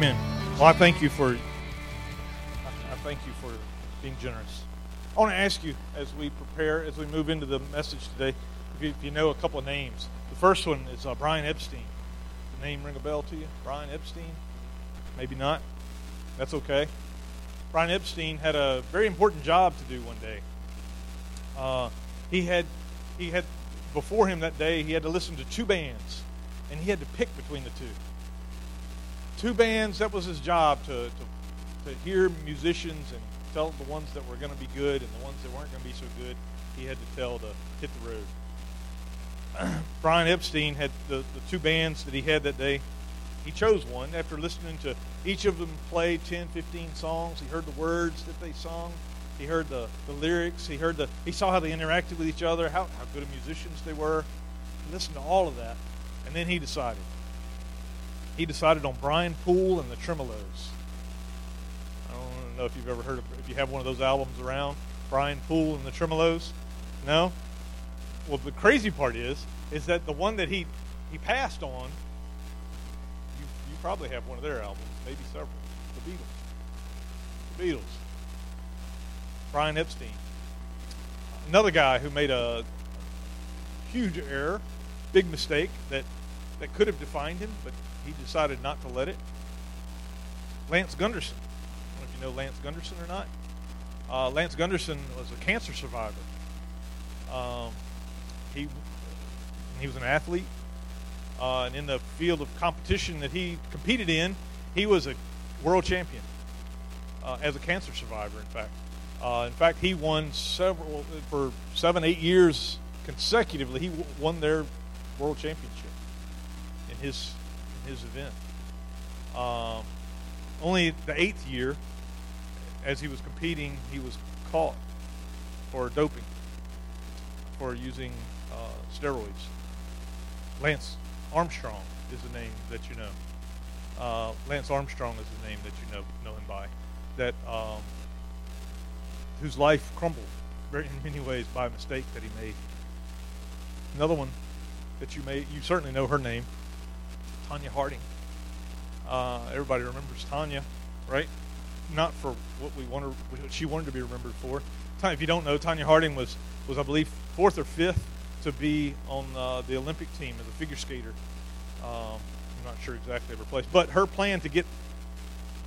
Amen. Well, I thank you for. I thank you for being generous. I want to ask you as we prepare, as we move into the message today, if you, if you know a couple of names. The first one is uh, Brian Epstein. The name ring a bell to you? Brian Epstein? Maybe not. That's okay. Brian Epstein had a very important job to do one day. Uh, he had he had before him that day he had to listen to two bands, and he had to pick between the two two bands. That was his job to, to, to hear musicians and tell the ones that were going to be good and the ones that weren't going to be so good. He had to tell to hit the road. Brian Epstein had the, the two bands that he had that day. He chose one after listening to each of them play 10, 15 songs. He heard the words that they sung. He heard the, the lyrics. He heard the he saw how they interacted with each other, how, how good of musicians they were. He listened to all of that. And then he decided he decided on Brian Poole and the Tremeloes. I don't know if you've ever heard of, if you have one of those albums around, Brian Poole and the Tremeloes. No? Well, the crazy part is, is that the one that he, he passed on, you, you probably have one of their albums, maybe several. The Beatles. The Beatles. Brian Epstein. Another guy who made a huge error, big mistake that, that could have defined him, but he decided not to let it. Lance Gunderson. I don't know if you know Lance Gunderson or not. Uh, Lance Gunderson was a cancer survivor. Um, he he was an athlete, uh, and in the field of competition that he competed in, he was a world champion uh, as a cancer survivor. In fact, uh, in fact, he won several for seven, eight years consecutively. He won their world championship in his his event. Um, only the eighth year, as he was competing, he was caught for doping, for using uh, steroids. Lance Armstrong is the name that you know. Uh, Lance Armstrong is the name that you know know him by. That um, whose life crumbled in many ways by a mistake that he made. Another one that you may you certainly know her name, Tonya Harding. Uh, everybody remembers Tonya, right? Not for what we want what she wanted to be remembered for. If you don't know, Tonya Harding was, was I believe, fourth or fifth to be on uh, the Olympic team as a figure skater. Um, I'm not sure exactly her place, but her plan to get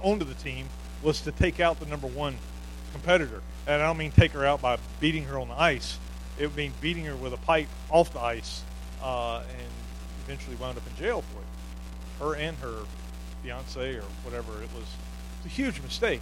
onto the team was to take out the number one competitor. And I don't mean take her out by beating her on the ice. It would mean beating her with a pipe off the ice, uh, and eventually wound up in jail for it her and her fiance or whatever. It was a huge mistake.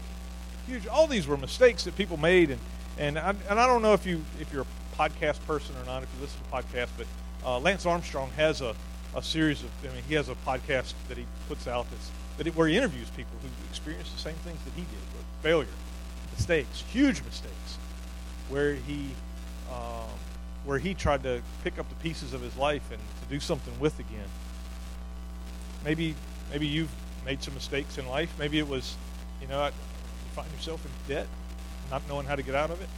Huge. All these were mistakes that people made, and and I, and I don't know if you if you're a podcast person or not, if you listen to podcasts, but uh, Lance Armstrong has a, a series of. I mean, he has a podcast that he puts out that's that it, where he interviews people who experienced the same things that he did with failure, mistakes, huge mistakes, where he. Um, where he tried to pick up the pieces of his life and to do something with again. Maybe maybe you've made some mistakes in life. Maybe it was, you know, you find yourself in debt, not knowing how to get out of it.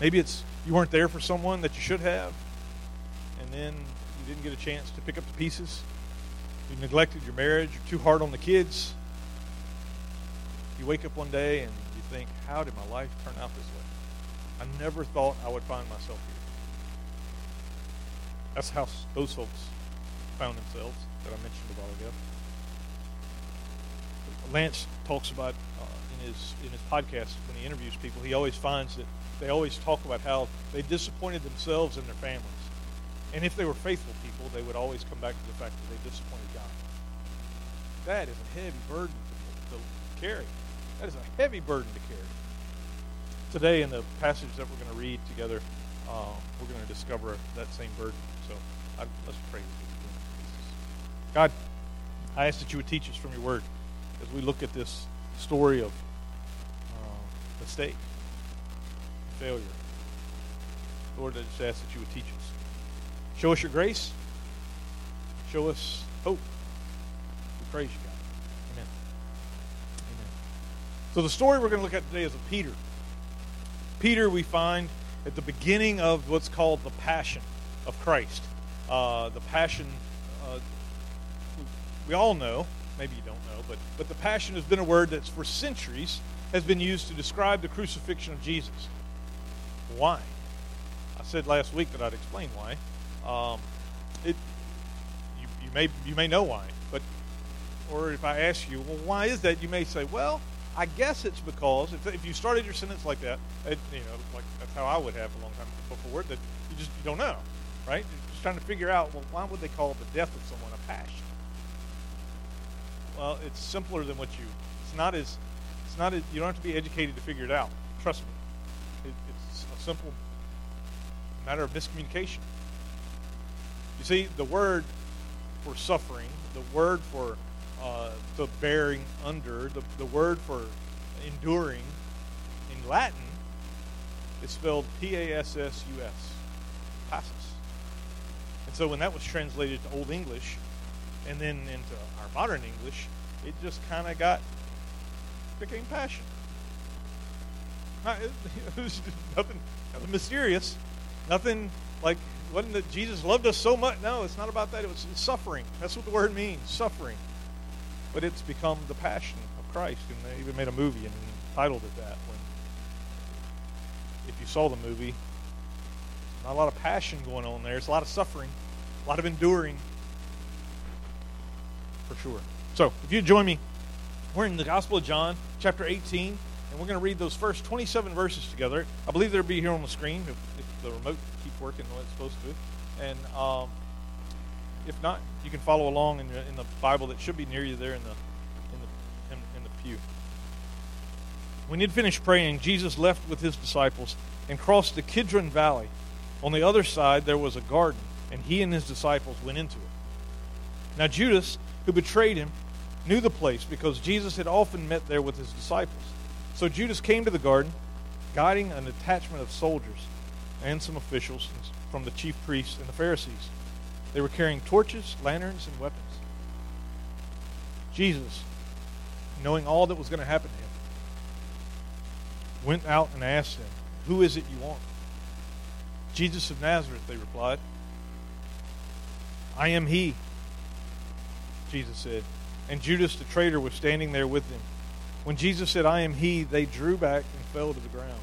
Maybe it's you weren't there for someone that you should have, and then you didn't get a chance to pick up the pieces. You neglected your marriage. You're too hard on the kids. You wake up one day and you think, how did my life turn out this way? I never thought I would find myself here. That's how those folks found themselves that I mentioned a while ago. Lance talks about uh, in his in his podcast when he interviews people, he always finds that they always talk about how they disappointed themselves and their families, and if they were faithful people, they would always come back to the fact that they disappointed God. That is a heavy burden to, carry. That is a heavy burden to carry. Today, in the passage that we're going to read together, uh, we're going to discover that same burden. So I, let's pray. God, I ask that you would teach us from your word as we look at this story of uh, mistake, failure. Lord, I just ask that you would teach us. Show us your grace. Show us hope. We praise you, God. Amen. Amen. So the story we're going to look at today is of Peter. Peter, we find at the beginning of what's called the Passion of Christ. Uh, the Passion uh, we all know, maybe you don't know, but, but the passion has been a word that's for centuries has been used to describe the crucifixion of Jesus. Why? I said last week that I'd explain why. Um, it, you, you, may, you may know why, but or if I ask you, well, why is that? You may say, well, I guess it's because if, if you started your sentence like that, it, you know, like that's how I would have a long time before, that you just you don't know, right? You're just trying to figure out, well, why would they call the death of someone a passion? Well, it's simpler than what you. It's not as. It's not. As, you don't have to be educated to figure it out. Trust me. It, it's a simple matter of miscommunication. You see, the word for suffering, the word for uh, the bearing under, the, the word for enduring in Latin is spelled P A S S U S, passus. And so when that was translated to Old English and then into our modern English, it just kind of got, became passion. Not, it, it was nothing, nothing mysterious, nothing like wasn't that Jesus loved us so much. No, it's not about that. It was suffering. That's what the word means, suffering but it's become the passion of Christ, and they even made a movie and titled it that. When, if you saw the movie, not a lot of passion going on there. It's a lot of suffering, a lot of enduring, for sure. So, if you join me, we're in the Gospel of John, chapter 18, and we're going to read those first 27 verses together. I believe they'll be here on the screen if, if the remote keeps working the way it's supposed to. And um, if not, you can follow along in the, in the Bible that should be near you there in the in the in, in the pew. When he had finished praying, Jesus left with his disciples and crossed the Kidron Valley. On the other side there was a garden, and he and his disciples went into it. Now Judas, who betrayed him, knew the place because Jesus had often met there with his disciples. So Judas came to the garden, guiding an detachment of soldiers and some officials from the chief priests and the Pharisees. They were carrying torches, lanterns, and weapons. Jesus, knowing all that was going to happen to him, went out and asked them, Who is it you want? Jesus of Nazareth, they replied. I am he, Jesus said. And Judas the traitor was standing there with them. When Jesus said, I am he, they drew back and fell to the ground.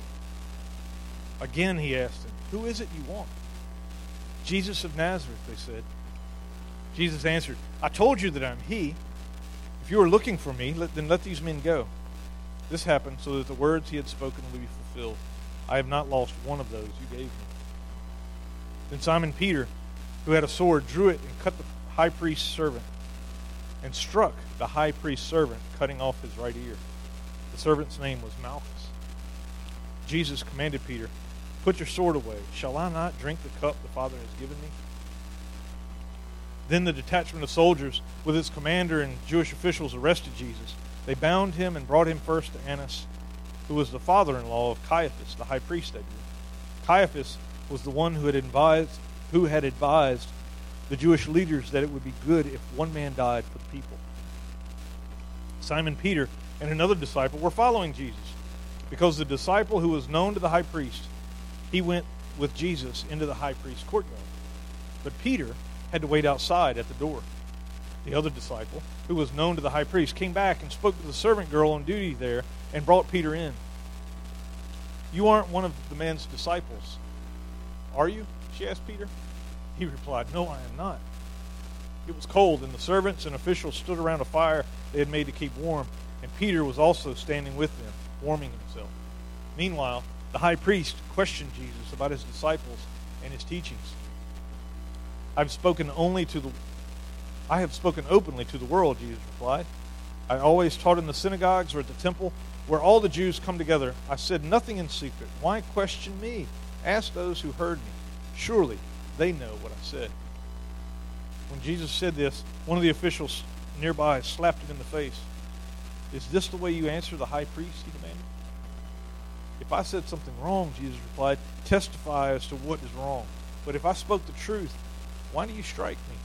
Again he asked them, Who is it you want? Jesus of Nazareth, they said. Jesus answered, I told you that I'm he. If you are looking for me, let, then let these men go. This happened so that the words he had spoken would be fulfilled. I have not lost one of those you gave me. Then Simon Peter, who had a sword, drew it and cut the high priest's servant, and struck the high priest's servant, cutting off his right ear. The servant's name was Malchus. Jesus commanded Peter, Put your sword away. Shall I not drink the cup the Father has given me? Then the detachment of soldiers, with its commander and Jewish officials, arrested Jesus. They bound him and brought him first to Annas, who was the father in law of Caiaphas, the high priest that year. Caiaphas was the one who had advised who had advised the Jewish leaders that it would be good if one man died for the people. Simon Peter and another disciple were following Jesus, because the disciple who was known to the high priest he went with Jesus into the high priest's courtyard. But Peter had to wait outside at the door. The other disciple, who was known to the high priest, came back and spoke to the servant girl on duty there and brought Peter in. You aren't one of the man's disciples, are you? She asked Peter. He replied, No, I am not. It was cold, and the servants and officials stood around a fire they had made to keep warm, and Peter was also standing with them, warming himself. Meanwhile, the high priest questioned Jesus about his disciples and his teachings. I've spoken only to the I have spoken openly to the world, Jesus replied. I always taught in the synagogues or at the temple where all the Jews come together. I said nothing in secret. Why question me? Ask those who heard me. Surely they know what I said. When Jesus said this, one of the officials nearby slapped him in the face. Is this the way you answer the high priest? He demanded. If I said something wrong, Jesus replied, testify as to what is wrong. But if I spoke the truth, why do you strike me?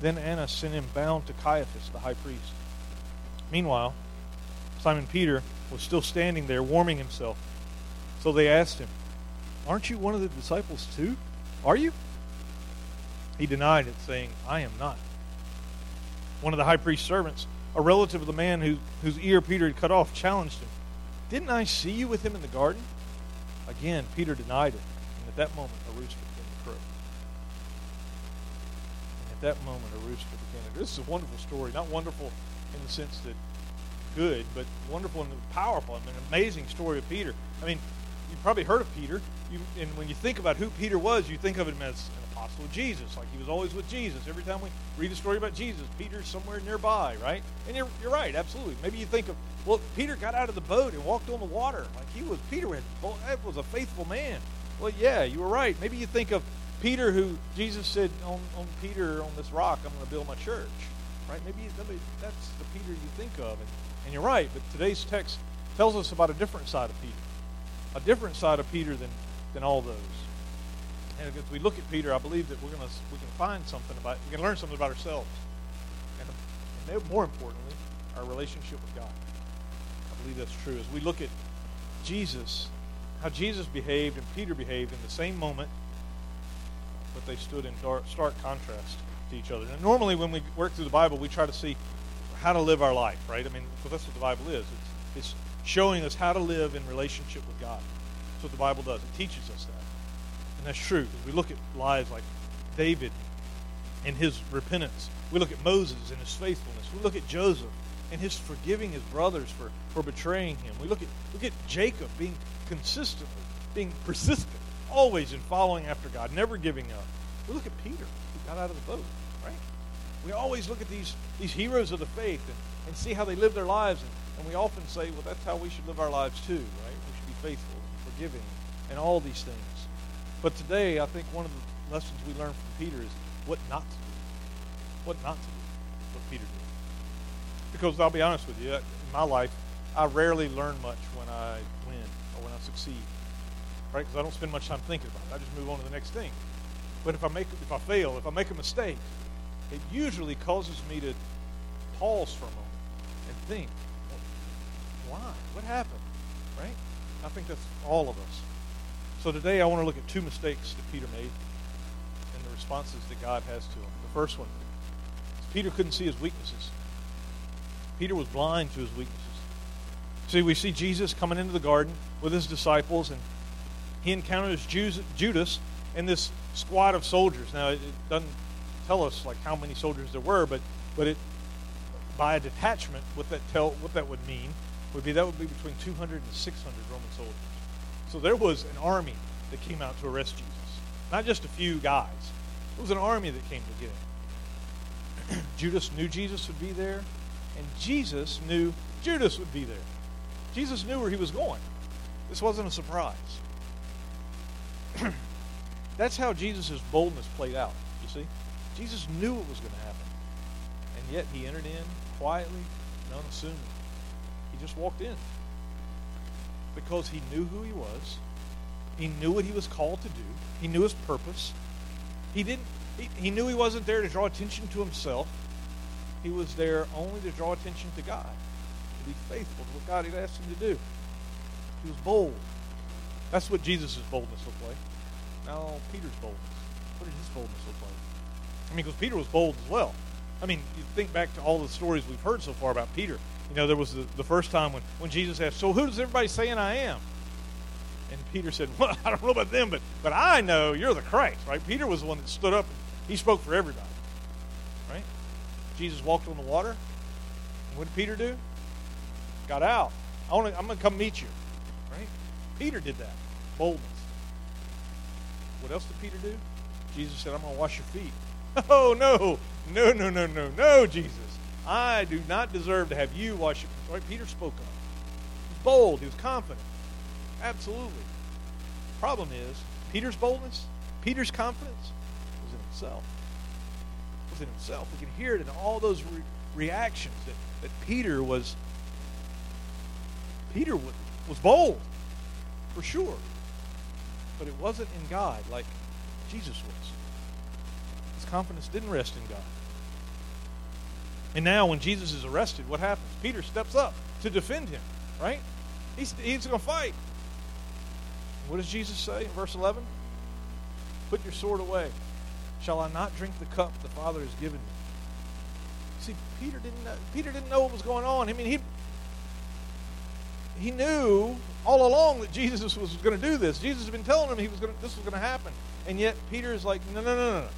Then Annas sent him bound to Caiaphas, the high priest. Meanwhile, Simon Peter was still standing there warming himself. So they asked him, Aren't you one of the disciples too? Are you? He denied it, saying, I am not. One of the high priest's servants, a relative of the man who, whose ear Peter had cut off, challenged him. Didn't I see you with him in the garden? Again, Peter denied it, and at that moment a rooster began to crow. And at that moment a rooster began to crow. This is a wonderful story. Not wonderful in the sense that good, but wonderful and powerful. I mean, an amazing story of Peter. I mean, you've probably heard of Peter. You, and when you think about who Peter was, you think of him as an apostle of Jesus. Like he was always with Jesus. Every time we read a story about Jesus, Peter's somewhere nearby, right? And you're, you're right, absolutely. Maybe you think of, well, Peter got out of the boat and walked on the water. Like he was, Peter was a faithful man. Well, yeah, you were right. Maybe you think of Peter, who Jesus said, on, on Peter, on this rock, I'm going to build my church. Right? Maybe, maybe that's the Peter you think of. And, and you're right, but today's text tells us about a different side of Peter. A different side of Peter than, than all those. And as we look at Peter, I believe that we're gonna we can find something about we can learn something about ourselves, and, and more importantly, our relationship with God. I believe that's true. As we look at Jesus, how Jesus behaved and Peter behaved in the same moment, but they stood in dark, stark contrast to each other. And normally, when we work through the Bible, we try to see how to live our life, right? I mean, that's what the Bible is. It's, it's showing us how to live in relationship with God. That's what the Bible does. It teaches us that. And that's true. We look at lives like David and his repentance, we look at Moses and his faithfulness. We look at Joseph and his forgiving his brothers for, for betraying him. We look at look at Jacob being consistently, being persistent, always in following after God, never giving up. We look at Peter, who got out of the boat, right? We always look at these, these heroes of the faith and, and see how they live their lives. And, and we often say, well, that's how we should live our lives too, right? We should be faithful and forgiving and all these things. But today, I think one of the lessons we learn from Peter is what not to do. What not to do, what Peter did. Because I'll be honest with you, in my life, I rarely learn much when I win or when I succeed, right? Because I don't spend much time thinking about it. I just move on to the next thing. But if I make, if I fail, if I make a mistake, it usually causes me to pause for a moment and think, why? What happened? Right? I think that's all of us. So today I want to look at two mistakes that Peter made and the responses that God has to them. The first one Peter couldn't see his weaknesses. Peter was blind to his weaknesses. See, we see Jesus coming into the garden with his disciples, and he encounters Judas and this squad of soldiers. Now, it doesn't tell us like how many soldiers there were, but but it by a detachment, what that tell what that would mean would be that would be between 200 and 600 Roman soldiers. So there was an army that came out to arrest Jesus. Not just a few guys. It was an army that came to get him. Judas knew Jesus would be there, and Jesus knew Judas would be there. Jesus knew where he was going. This wasn't a surprise. That's how Jesus' boldness played out, you see? Jesus knew what was going to happen. And yet he entered in quietly and unassuming. Just walked in because he knew who he was. He knew what he was called to do. He knew his purpose. He didn't he, he knew he wasn't there to draw attention to himself. He was there only to draw attention to God, to be faithful to what God had asked him to do. He was bold. That's what Jesus' boldness looked like. Now, Peter's boldness. What did his boldness look like? I mean, because Peter was bold as well. I mean, you think back to all the stories we've heard so far about Peter. You know, there was the, the first time when, when Jesus asked, So who does everybody saying I am? And Peter said, Well, I don't know about them, but, but I know you're the Christ, right? Peter was the one that stood up. he spoke for everybody, right? Jesus walked on the water. And what did Peter do? Got out. I wanna, I'm going to come meet you, right? Peter did that. Boldness. What else did Peter do? Jesus said, I'm going to wash your feet. Oh, no, no, no, no, no, no, Jesus. I do not deserve to have you wash your. Right? Peter spoke up. Bold. He was confident. Absolutely. The problem is, Peter's boldness, Peter's confidence was in himself. Was in himself. We can hear it in all those re- reactions that, that Peter was. Peter was, was bold, for sure. But it wasn't in God like Jesus was His confidence didn't rest in God. And now, when Jesus is arrested, what happens? Peter steps up to defend him, right? He's, he's going to fight. What does Jesus say in verse 11? Put your sword away. Shall I not drink the cup the Father has given me? See, Peter didn't know, Peter didn't know what was going on. I mean, he he knew all along that Jesus was going to do this. Jesus had been telling him he was going to, this was going to happen, and yet Peter is like, no, no, no, no,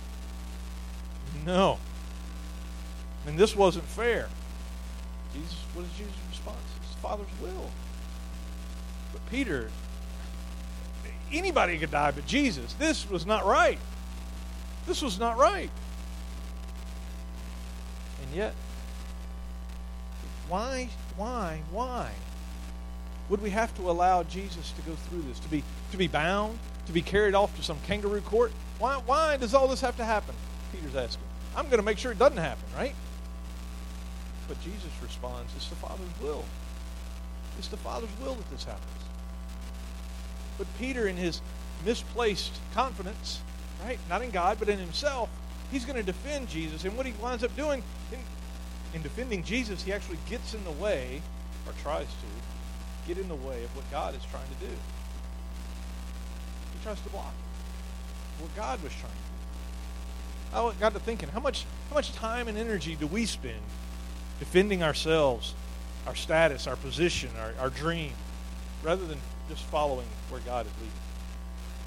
no, And this wasn't fair. Jesus, what is Jesus' response? Father's will. But Peter, anybody could die but Jesus. This was not right. This was not right. And yet, why, why, why would we have to allow Jesus to go through this, to be, to be bound, to be carried off to some kangaroo court? Why, why does all this have to happen? Peter's asking. I'm going to make sure it doesn't happen, right? But Jesus responds, It's the Father's will. It's the Father's will that this happens. But Peter, in his misplaced confidence, right, not in God, but in himself, he's going to defend Jesus. And what he winds up doing in, in defending Jesus, he actually gets in the way, or tries to, get in the way of what God is trying to do. He tries to block what God was trying to do. I got to thinking, how much, how much time and energy do we spend defending ourselves, our status, our position, our, our dream, rather than just following where God is leading.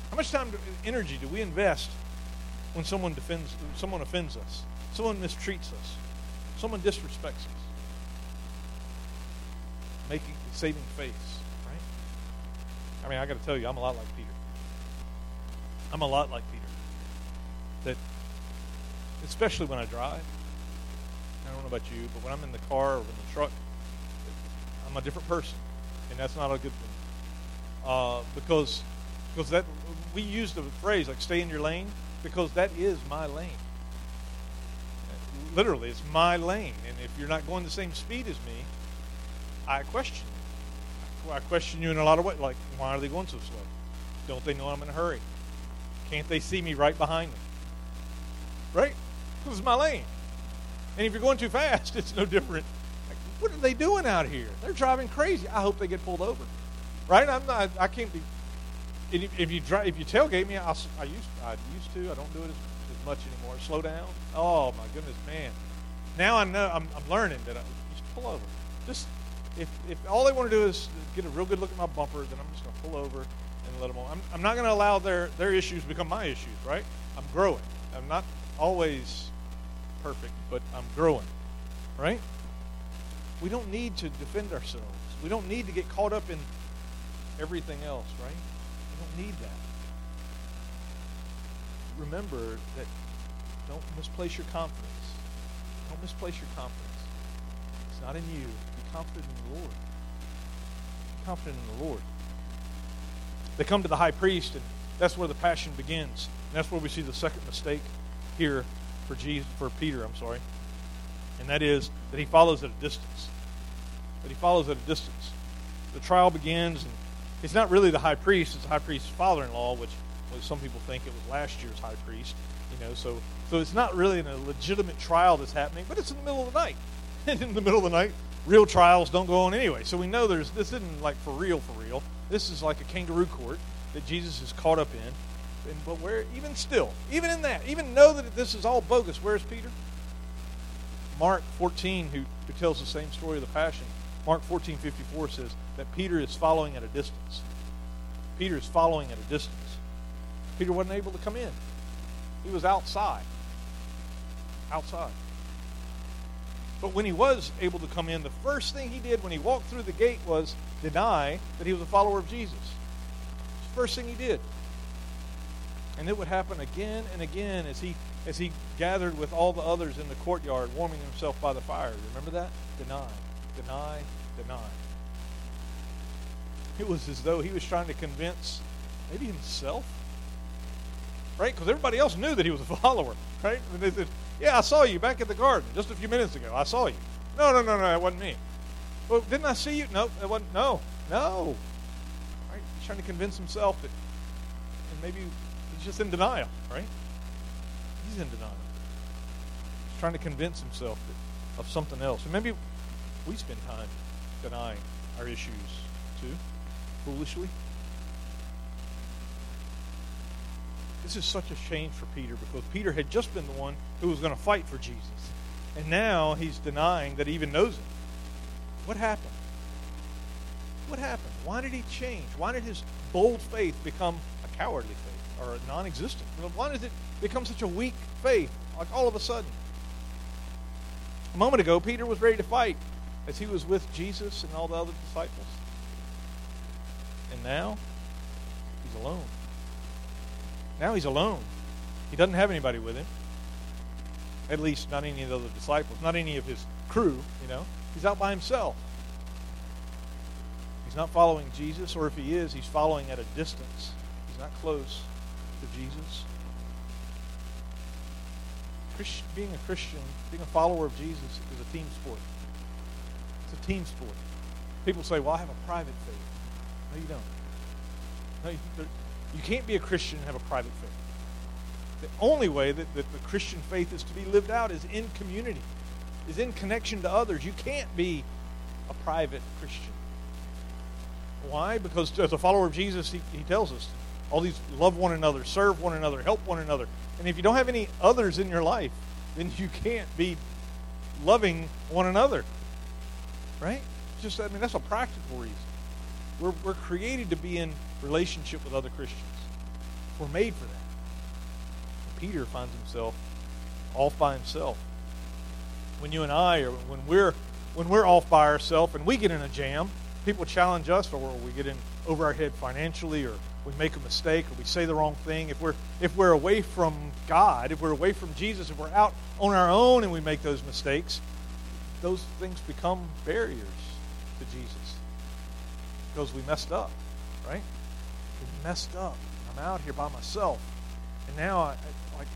How much time, energy do we invest when someone defends, someone offends us, someone mistreats us, someone disrespects us? Making, saving face, right? I mean, I got to tell you, I'm a lot like Peter. I'm a lot like Peter. That, especially when I drive, I don't know about you, but when I'm in the car or in the truck, I'm a different person, and that's not a good thing. Uh, because because that we use the phrase like "stay in your lane" because that is my lane. Literally, it's my lane, and if you're not going the same speed as me, I question you. I question you in a lot of ways. Like, why are they going so slow? Don't they know I'm in a hurry? Can't they see me right behind them? Right? Because it's my lane. And if you're going too fast, it's no different. Like, what are they doing out here? They're driving crazy. I hope they get pulled over. Right? I'm not. I can't be. If, you drive, if you tailgate me, I'll, I used I used to. I don't do it as, as much anymore. Slow down. Oh my goodness, man! Now I know. I'm, I'm learning that I just pull over. Just if if all they want to do is get a real good look at my bumper, then I'm just going to pull over and let them on. I'm, I'm not going to allow their their issues become my issues. Right? I'm growing. I'm not always perfect, but I'm growing. Right? We don't need to defend ourselves. We don't need to get caught up in everything else, right? We don't need that. Remember that don't misplace your confidence. Don't misplace your confidence. It's not in you. Be confident in the Lord. Be confident in the Lord. They come to the high priest, and that's where the passion begins. And that's where we see the second mistake here for Jesus, for Peter, I'm sorry. And that is that he follows at a distance. That he follows at a distance. The trial begins, and it's not really the high priest; it's the high priest's father-in-law, which well, some people think it was last year's high priest. You know, so so it's not really a legitimate trial that's happening, but it's in the middle of the night. And in the middle of the night, real trials don't go on anyway. So we know there's this isn't like for real, for real. This is like a kangaroo court that Jesus is caught up in. And, but where, even still, even in that, even know that this is all bogus. Where's Peter? Mark 14, who, who tells the same story of the Passion, Mark 14, 54 says that Peter is following at a distance. Peter is following at a distance. Peter wasn't able to come in. He was outside. Outside. But when he was able to come in, the first thing he did when he walked through the gate was deny that he was a follower of Jesus. First thing he did. And it would happen again and again as he as he gathered with all the others in the courtyard, warming himself by the fire. Remember that? Deny, deny, deny. It was as though he was trying to convince maybe himself, right? Because everybody else knew that he was a follower, right? And they said, "Yeah, I saw you back at the garden just a few minutes ago. I saw you." No, no, no, no, it wasn't me. Well, didn't I see you? No, it wasn't. No, no. Right? He's trying to convince himself that, and maybe he's just in denial, right? He's in denial. He's trying to convince himself that, of something else. And maybe we spend time denying our issues too, foolishly. This is such a shame for Peter because Peter had just been the one who was going to fight for Jesus. And now he's denying that he even knows it. What happened? What happened? Why did he change? Why did his bold faith become a cowardly faith or non existent? Why does it become such a weak faith, like all of a sudden? A moment ago, Peter was ready to fight as he was with Jesus and all the other disciples. And now, he's alone. Now he's alone. He doesn't have anybody with him. At least not any of the other disciples, not any of his crew, you know. He's out by himself. He's not following Jesus, or if he is, he's following at a distance. He's not close Jesus. being a Christian, being a follower of Jesus is a team sport. It's a team sport. People say, well, I have a private faith. No, you don't. No, you, you can't be a Christian and have a private faith. The only way that, that the Christian faith is to be lived out is in community, is in connection to others. You can't be a private Christian. Why? Because as a follower of Jesus, he, he tells us all these love one another, serve one another, help one another. And if you don't have any others in your life, then you can't be loving one another. Right? Just, I mean, that's a practical reason. We're, we're created to be in relationship with other Christians. We're made for that. Peter finds himself off by himself. When you and I are, when we're, when we're off by ourselves and we get in a jam, people challenge us or we get in over our head financially or we make a mistake or we say the wrong thing. If we're, if we're away from God, if we're away from Jesus, if we're out on our own and we make those mistakes, those things become barriers to Jesus because we messed up, right? We messed up. I'm out here by myself. And now I, like,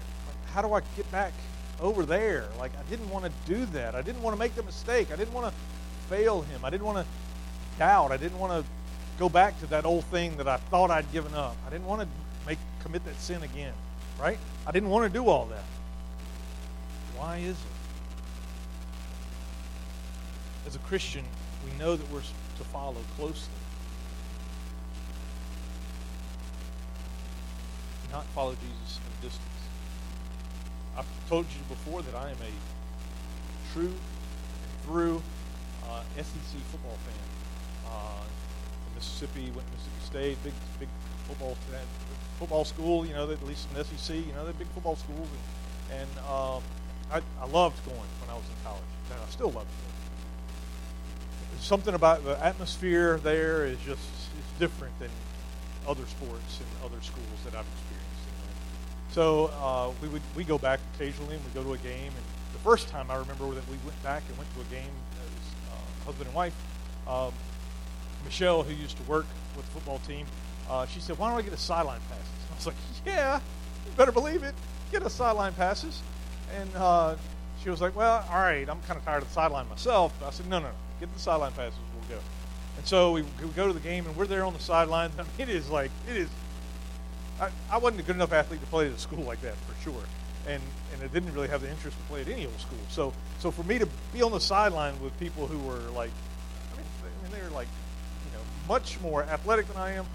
how do I get back over there? Like, I didn't want to do that. I didn't want to make the mistake. I didn't want to fail him. I didn't want to doubt. I didn't want to go back to that old thing that I thought I'd given up. I didn't want to make commit that sin again, right? I didn't want to do all that. Why is it? As a Christian, we know that we're to follow closely. Not follow Jesus in distance. I've told you before that I am a true through uh, SEC football fan. Uh, Mississippi, went to Mississippi State, big big football football school. You know, at least in SEC, you know, they're big football schools, and, and um, I, I loved going when I was in college, and I still love it. There's something about the atmosphere there is just it's different than other sports and other schools that I've experienced. So uh, we would we go back occasionally and we go to a game. And the first time I remember that we went back and went to a game as uh, husband and wife. Um, Michelle, who used to work with the football team, uh, she said, "Why don't I get a sideline passes?" I was like, "Yeah, you better believe it. Get a sideline passes." And uh, she was like, "Well, all right. I'm kind of tired of the sideline myself." I said, "No, no, no. Get the sideline passes. We'll go." And so we, we go to the game, and we're there on the sidelines. I mean, it is like it is I, I wasn't a good enough athlete to play at a school like that for sure, and and I didn't really have the interest to play at any old school. So so for me to be on the sideline with people who were like, I mean, I mean they were like, much more athletic than I am,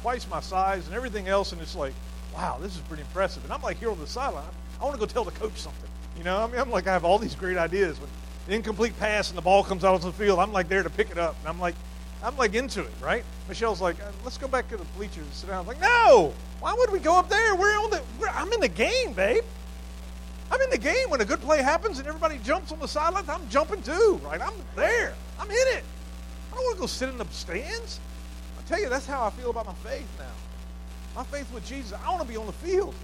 twice my size and everything else, and it's like, wow, this is pretty impressive. And I'm like here on the sideline, I want to go tell the coach something. You know, I mean, I'm like I have all these great ideas. When the incomplete pass and the ball comes out of the field, I'm like there to pick it up, and I'm like, I'm like into it, right? Michelle's like, uh, let's go back to the bleachers and sit down. I'm like, no, why would we go up there? We're on the. We're, I'm in the game, babe. I'm in the game when a good play happens and everybody jumps on the sidelines. I'm jumping too, right? I'm there. I'm in it. I don't want to go sit in the stands. I tell you, that's how I feel about my faith now. My faith with Jesus. I want to be on the field.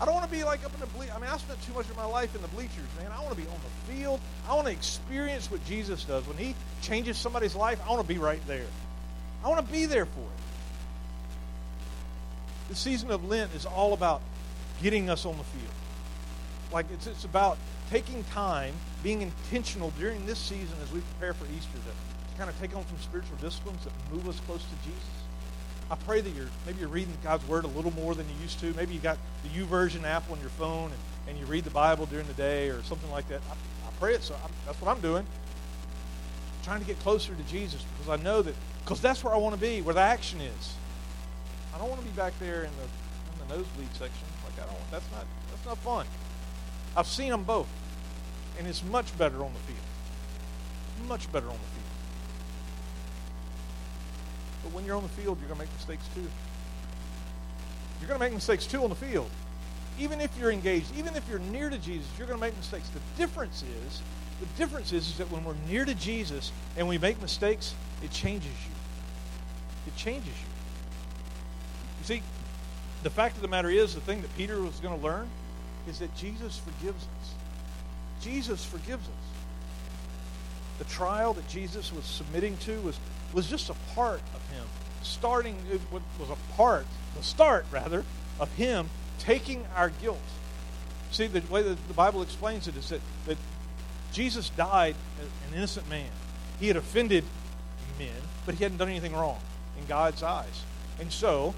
I don't want to be like up in the bleachers. I mean, I spent too much of my life in the bleachers, man. I want to be on the field. I want to experience what Jesus does. When he changes somebody's life, I want to be right there. I want to be there for it. The season of Lent is all about getting us on the field. Like it's, it's about taking time, being intentional during this season as we prepare for Easter to kind of take on some spiritual disciplines that move us close to Jesus. I pray that you're maybe you're reading God's Word a little more than you used to. Maybe you got the YouVersion app on your phone and, and you read the Bible during the day or something like that. I, I pray it. So I'm, that's what I'm doing. I'm trying to get closer to Jesus because I know that because that's where I want to be, where the action is. I don't want to be back there in the in the nosebleed section. Like I don't. That's not that's not fun. I've seen them both. And it's much better on the field. Much better on the field. But when you're on the field, you're going to make mistakes too. You're going to make mistakes too on the field. Even if you're engaged, even if you're near to Jesus, you're going to make mistakes. The difference is, the difference is, is that when we're near to Jesus and we make mistakes, it changes you. It changes you. You see, the fact of the matter is, the thing that Peter was going to learn is that Jesus forgives us. Jesus forgives us. The trial that Jesus was submitting to was, was just a part of him. Starting, it was a part, the start, rather, of him taking our guilt. See, the way that the Bible explains it is that, that Jesus died an innocent man. He had offended men, but he hadn't done anything wrong in God's eyes. And so,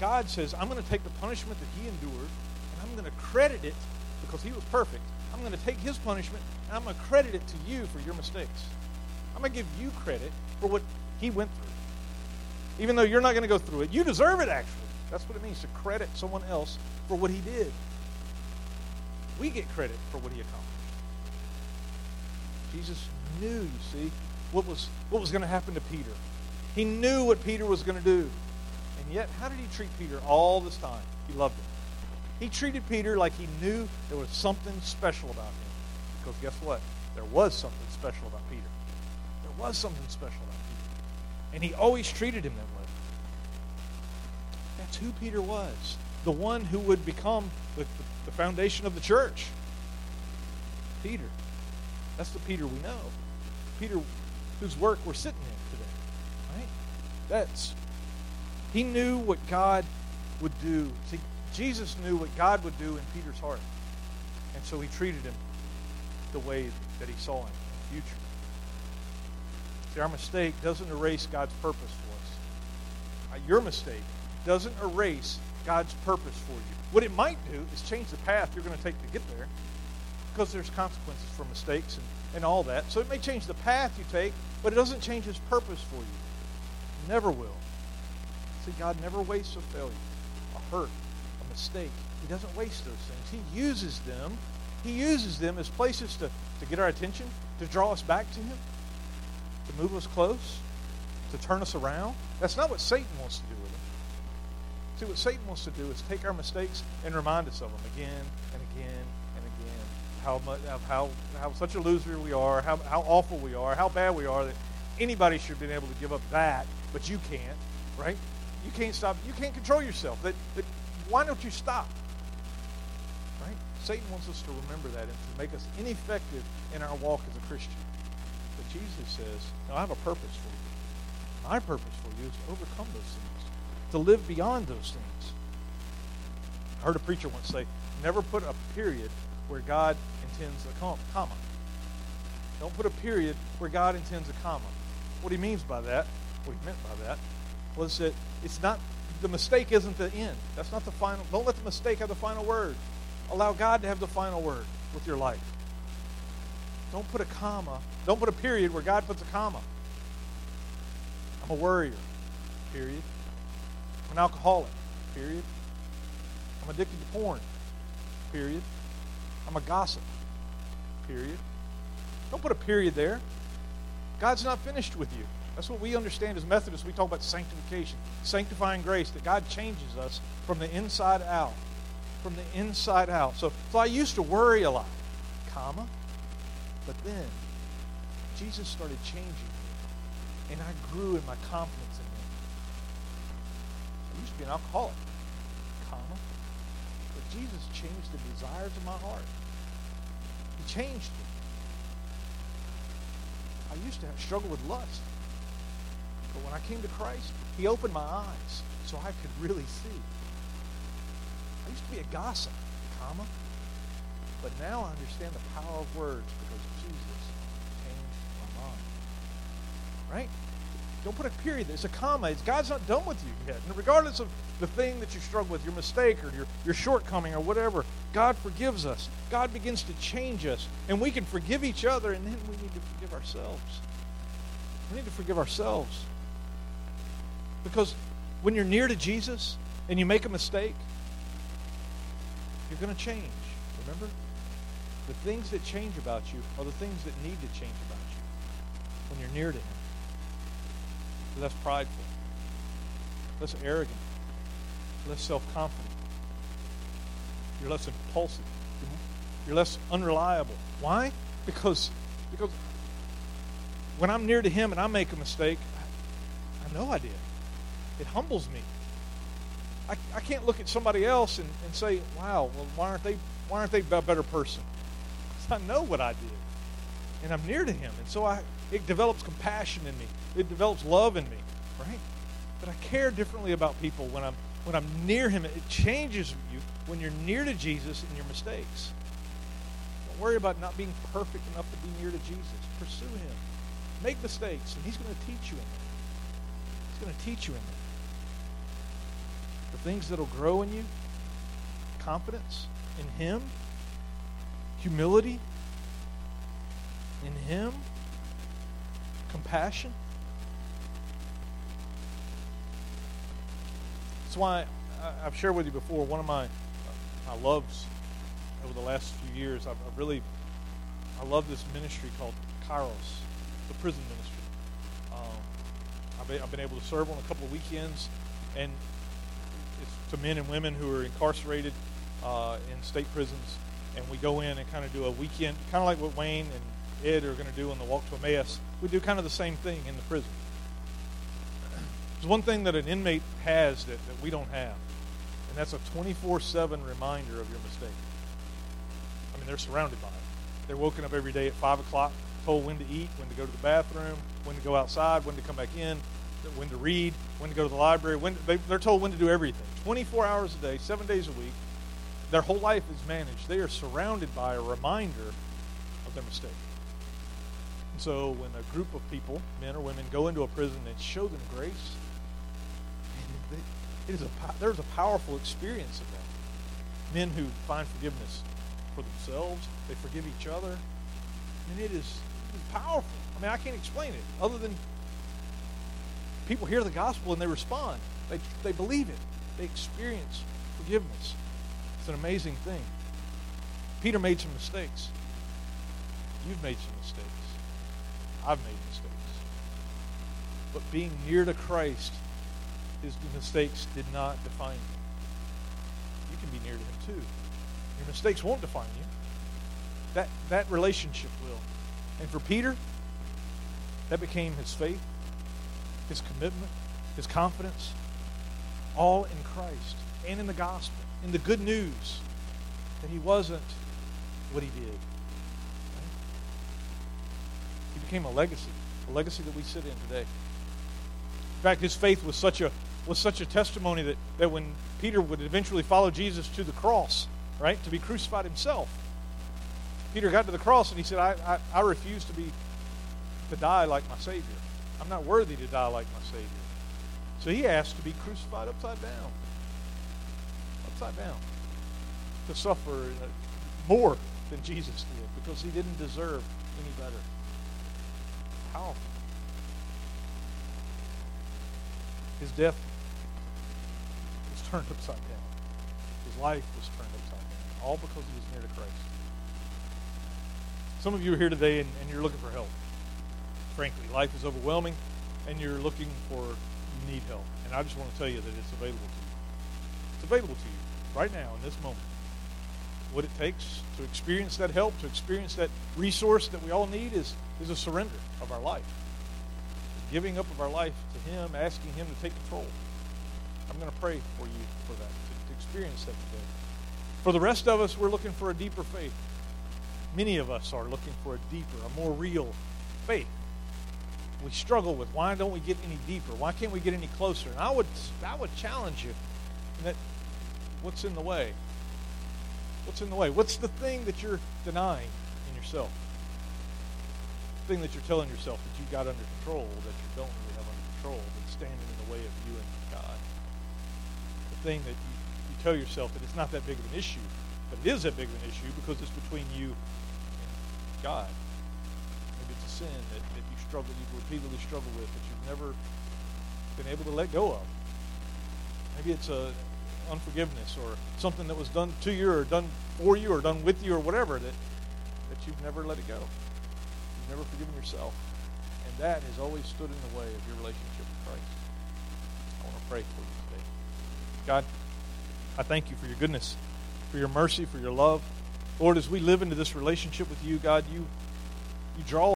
God says, I'm going to take the punishment that he endured, and I'm going to credit it because he was perfect. I'm going to take his punishment, and I'm going to credit it to you for your mistakes. I'm going to give you credit for what he went through. Even though you're not going to go through it, you deserve it, actually. That's what it means to credit someone else for what he did. We get credit for what he accomplished. Jesus knew, you see, what was, what was going to happen to Peter. He knew what Peter was going to do. And yet, how did he treat Peter all this time? He loved him. He treated Peter like he knew there was something special about him. Because guess what? There was something special about Peter. Was something special about Peter. And he always treated him that way. That's who Peter was. The one who would become the, the foundation of the church. Peter. That's the Peter we know. Peter whose work we're sitting in today. Right? That's he knew what God would do. See, Jesus knew what God would do in Peter's heart. And so he treated him the way that he saw him in the future. See, our mistake doesn't erase God's purpose for us. Uh, your mistake doesn't erase God's purpose for you. What it might do is change the path you're going to take to get there because there's consequences for mistakes and, and all that. So it may change the path you take, but it doesn't change his purpose for you. Never will. See, God never wastes a failure, a hurt, a mistake. He doesn't waste those things. He uses them. He uses them as places to, to get our attention, to draw us back to him, move us close, to turn us around. That's not what Satan wants to do with us. See, what Satan wants to do is take our mistakes and remind us of them again and again and again. How much, how, how such a loser we are, how, how awful we are, how bad we are that anybody should have been able to give up that, but you can't, right? You can't stop. You can't control yourself. That, that, why don't you stop? Right? Satan wants us to remember that and to make us ineffective in our walk as a Christian. Jesus says, no, I have a purpose for you. My purpose for you is to overcome those things, to live beyond those things. I heard a preacher once say, never put a period where God intends a comma. Don't put a period where God intends a comma. What he means by that, what he meant by that, was that it's not the mistake isn't the end. That's not the final. Don't let the mistake have the final word. Allow God to have the final word with your life. Don't put a comma. Don't put a period where God puts a comma. I'm a worrier. Period. I'm an alcoholic. Period. I'm addicted to porn. Period. I'm a gossip. Period. Don't put a period there. God's not finished with you. That's what we understand as Methodists. We talk about sanctification, sanctifying grace, that God changes us from the inside out. From the inside out. So, so I used to worry a lot, comma, but then Jesus started changing me, and I grew in my confidence in Him. I used to be an alcoholic, comma, but Jesus changed the desires of my heart. He changed me. I used to have struggle with lust. But when I came to Christ, he opened my eyes so I could really see. I used to be a gossip, comma, but now I understand the power of words because Jesus changed my mind. Right? Don't put a period. There. It's a comma. It's God's not done with you yet. And regardless of the thing that you struggle with, your mistake or your, your shortcoming or whatever, God forgives us. God begins to change us. And we can forgive each other, and then we need to forgive ourselves. We need to forgive ourselves. Because when you're near to Jesus and you make a mistake, you're going to change. Remember? The things that change about you are the things that need to change about you when you're near to Him. Less prideful, less arrogant, less self-confident. You're less impulsive. You're less unreliable. Why? Because because when I'm near to Him and I make a mistake, I, I know I did. It humbles me. I, I can't look at somebody else and, and say, wow, well, why aren't they why aren't they a better person? I know what I did. And I'm near to him. And so I it develops compassion in me. It develops love in me. Right? But I care differently about people when I'm when I'm near him. It changes you when you're near to Jesus in your mistakes. Don't worry about not being perfect enough to be near to Jesus. Pursue him. Make mistakes, and he's going to teach you in that. He's going to teach you in that. The things that'll grow in you confidence in Him, humility in Him, compassion. That's why I've shared with you before one of my my loves over the last few years. I've, really I love this ministry called Kairos, the prison ministry. Um, I've, been, I've been able to serve on a couple of weekends, and it's to men and women who are incarcerated uh, in state prisons, and we go in and kind of do a weekend, kind of like what Wayne and Ed are going to do on the Walk to Emmaus. We do kind of the same thing in the prison. There's one thing that an inmate has that, that we don't have, and that's a 24-7 reminder of your mistake. I mean, they're surrounded by it. They're woken up every day at 5 o'clock, told when to eat, when to go to the bathroom, when to go outside, when to come back in, when to read, when to go to the library. When they, they're told when to do everything. 24 hours a day, seven days a week. Their whole life is managed. They are surrounded by a reminder of their mistake. And so when a group of people, men or women, go into a prison and show them grace, it is a, there's a powerful experience of that. Men who find forgiveness for themselves, they forgive each other. Mean, it is, it is powerful. I mean, I can't explain it other than people hear the gospel and they respond. They, they believe it. They experience forgiveness. It's an amazing thing. Peter made some mistakes. You've made some mistakes. I've made mistakes. But being near to Christ, his mistakes did not define you. You can be near to him too. Your mistakes won't define you. That, that relationship will. And for Peter, that became his faith, his commitment, his confidence, all in Christ and in the gospel, in the good news that he wasn't what he did. He became a legacy, a legacy that we sit in today. In fact, his faith was such a was such a testimony that, that when Peter would eventually follow Jesus to the cross, right, to be crucified himself, Peter got to the cross and he said, I, I, I refuse to be to die like my Savior. I'm not worthy to die like my Savior. So he asked to be crucified upside down. Upside down. To suffer uh, more than Jesus did because he didn't deserve any better. Powerful. His death was turned upside down. His life was turned upside down. All because he was near to Christ. Some of you are here today and, and you're looking for help frankly. Life is overwhelming, and you're looking for, you need help. And I just want to tell you that it's available to you. It's available to you right now in this moment. What it takes to experience that help, to experience that resource that we all need is, is a surrender of our life. Giving up of our life to Him, asking Him to take control. I'm going to pray for you for that, to, to experience that today. For the rest of us, we're looking for a deeper faith. Many of us are looking for a deeper, a more real faith we struggle with. Why don't we get any deeper? Why can't we get any closer? And I would I would challenge you that what's in the way? What's in the way? What's the thing that you're denying in yourself? The thing that you're telling yourself that you've got under control that you don't really have under control that's standing in the way of you and God. The thing that you, you tell yourself that it's not that big of an issue, but it is that big of an issue because it's between you and God. Maybe it's a sin that, that struggle you've repeatedly struggled with that you've never been able to let go of. Maybe it's a unforgiveness or something that was done to you or done for you or done with you or whatever that that you've never let it go. You've never forgiven yourself. And that has always stood in the way of your relationship with Christ. I want to pray for you today. God, I thank you for your goodness, for your mercy, for your love. Lord, as we live into this relationship with you, God, you, you draw